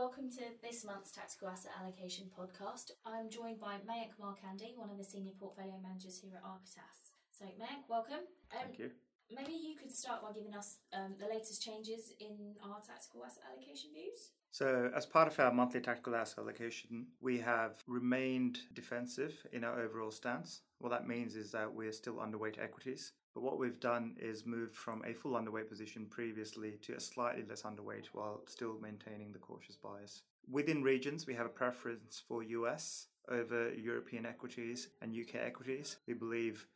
welcome to this month's Tactical Asset Allocation podcast. I'm joined by Mayank Markandy, one of the senior portfolio managers here at Architas. So, Mayank, welcome. Um, Thank you. Maybe you could start by giving us um, the latest changes in our tactical asset allocation views. So, as part of our monthly tactical asset allocation, we have remained defensive in our overall stance. What that means is that we're still underweight equities. But what we've done is moved from a full underweight position previously to a slightly less underweight while still maintaining the cautious bias. Within regions, we have a preference for US over European equities and UK equities. We believe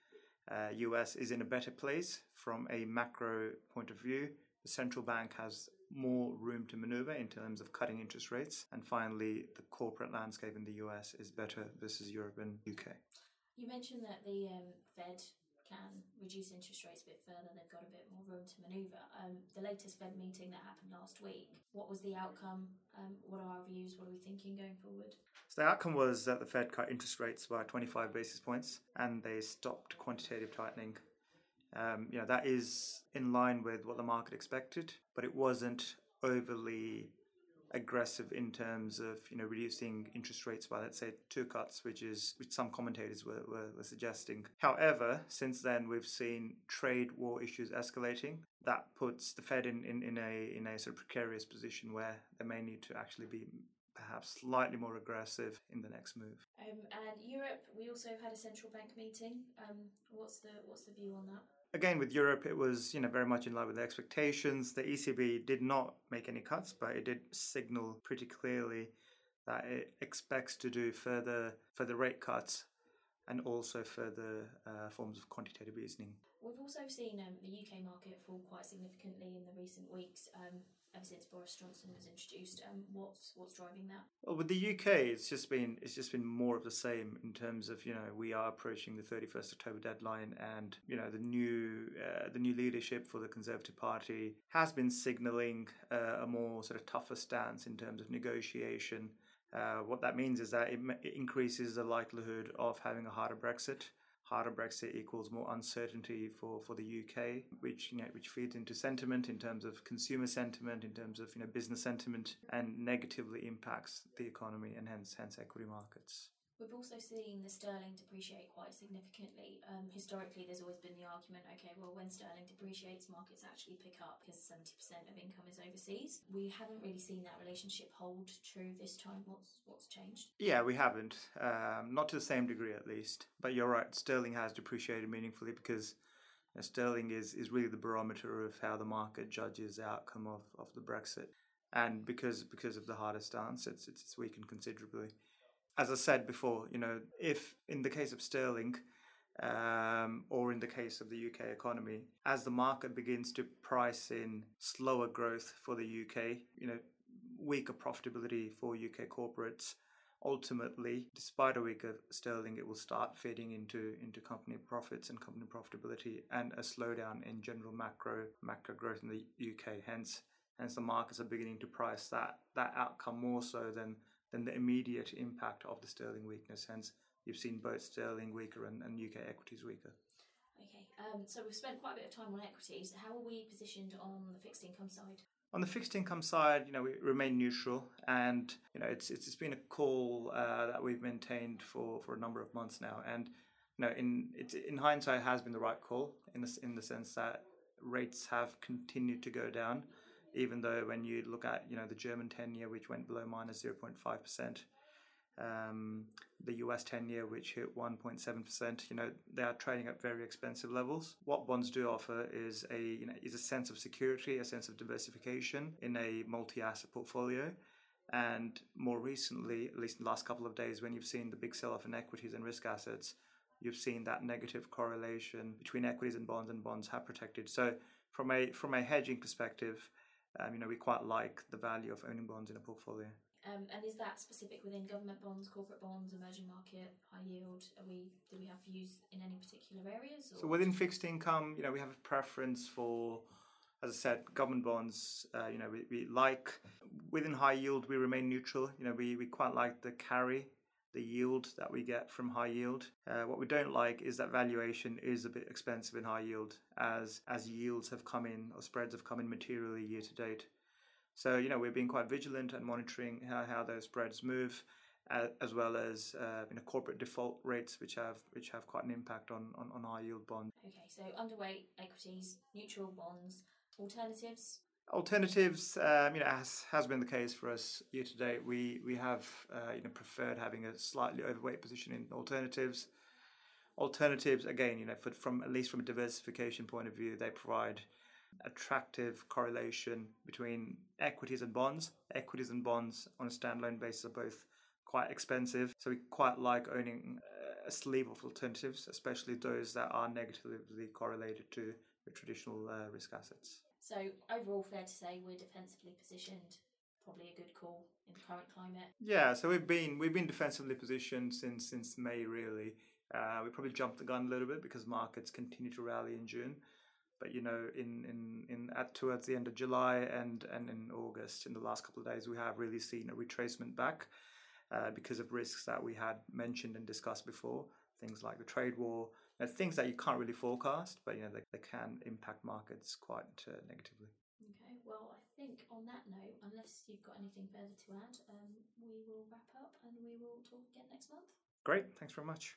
uh, US is in a better place from a macro point of view. The central bank has more room to maneuver in terms of cutting interest rates. And finally, the corporate landscape in the US is better versus Europe and UK. You mentioned that the um, Fed can reduce interest rates a bit further, they've got a bit more room to manoeuvre. Um, the latest Fed meeting that happened last week, what was the outcome? Um, what are our views? What are we thinking going forward? So the outcome was that the Fed cut interest rates by 25 basis points and they stopped quantitative tightening. Um, you know that is in line with what the market expected, but it wasn't overly aggressive in terms of you know reducing interest rates by let's say two cuts, which is which some commentators were, were, were, suggesting. However, since then we've seen trade war issues escalating. That puts the Fed in, in, in a in a sort of precarious position where they may need to actually be perhaps slightly more aggressive in the next move. Um, and Europe, we also had a central bank meeting. Um, what's the what's the view on that? Again with Europe, it was you know very much in line with the expectations. The ECB did not make any cuts, but it did signal pretty clearly that it expects to do further further rate cuts and also further uh, forms of quantitative easing. We've also seen um, the UK market fall quite significantly in the recent weeks. Um, ever since Boris Johnson was introduced. Um, what's what's driving that? Well, with the UK, it's just been it's just been more of the same in terms of you know we are approaching the thirty first October deadline, and you know the new uh, the new leadership for the Conservative Party has been signalling uh, a more sort of tougher stance in terms of negotiation. Uh, what that means is that it, it increases the likelihood of having a harder Brexit harder Brexit equals more uncertainty for, for the UK, which you know which feeds into sentiment in terms of consumer sentiment, in terms of you know business sentiment, and negatively impacts the economy and hence hence equity markets. We've also seen the sterling depreciate quite significantly. Um, historically, there's always been the argument okay, well, when sterling depreciates, markets actually pick up because 70% of income is overseas. We haven't really seen that relationship hold true this time. What's, what's changed? Yeah, we haven't. Um, not to the same degree, at least. But you're right, sterling has depreciated meaningfully because you know, sterling is, is really the barometer of how the market judges the outcome of, of the Brexit. And because because of the harder stance, it's, it's weakened considerably as I said before, you know, if in the case of sterling, um, or in the case of the UK economy, as the market begins to price in slower growth for the UK, you know, weaker profitability for UK corporates, ultimately, despite a weaker sterling, it will start feeding into into company profits and company profitability, and a slowdown in general macro macro growth in the UK. Hence, hence the markets are beginning to price that that outcome more so than than the immediate impact of the sterling weakness. Hence, you've seen both sterling weaker and, and UK equities weaker. Okay, um, so we've spent quite a bit of time on equities. How are we positioned on the fixed income side? On the fixed income side, you know, we remain neutral, and you know, it's it's, it's been a call uh, that we've maintained for, for a number of months now, and you know, in it, in hindsight, has been the right call in the in the sense that rates have continued to go down even though when you look at you know the German 10 year which went below minus 0.5 percent um, the US 10 year which hit 1.7 percent you know they are trading at very expensive levels. What bonds do offer is a you know is a sense of security a sense of diversification in a multi-asset portfolio. And more recently at least in the last couple of days when you've seen the big sell-off in equities and risk assets you've seen that negative correlation between equities and bonds and bonds have protected. So from a from a hedging perspective um, you know, we quite like the value of owning bonds in a portfolio. Um, and is that specific within government bonds, corporate bonds, emerging market, high yield? Are we do we have views in any particular areas? Or? So within fixed income, you know, we have a preference for, as I said, government bonds. Uh, you know, we, we like within high yield, we remain neutral. You know, we, we quite like the carry the yield that we get from high yield. Uh, what we don't like is that valuation is a bit expensive in high yield as as yields have come in or spreads have come in materially year to date. So, you know, we're being quite vigilant and monitoring how, how those spreads move. Uh, as well as uh, you know corporate default rates, which have which have quite an impact on, on, on our yield bonds. Okay, so underweight equities, neutral bonds, alternatives. Alternatives, um, you know, as has been the case for us year to date, we we have uh, you know preferred having a slightly overweight position in alternatives. Alternatives, again, you know, for, from at least from a diversification point of view, they provide attractive correlation between equities and bonds. Equities and bonds on a standalone basis are both quite expensive, so we quite like owning a sleeve of alternatives, especially those that are negatively correlated to the traditional uh, risk assets. So overall, fair to say we're defensively positioned. Probably a good call in the current climate. Yeah, so we've been we've been defensively positioned since since May really. Uh, we probably jumped the gun a little bit because markets continue to rally in June, but you know, in in in at towards the end of July and and in August, in the last couple of days, we have really seen a retracement back uh, because of risks that we had mentioned and discussed before. Things like the trade war, know, things that you can't really forecast, but you know they, they can impact markets quite uh, negatively. Okay, well, I think on that note, unless you've got anything further to add, um, we will wrap up and we will talk again next month. Great, thanks very much.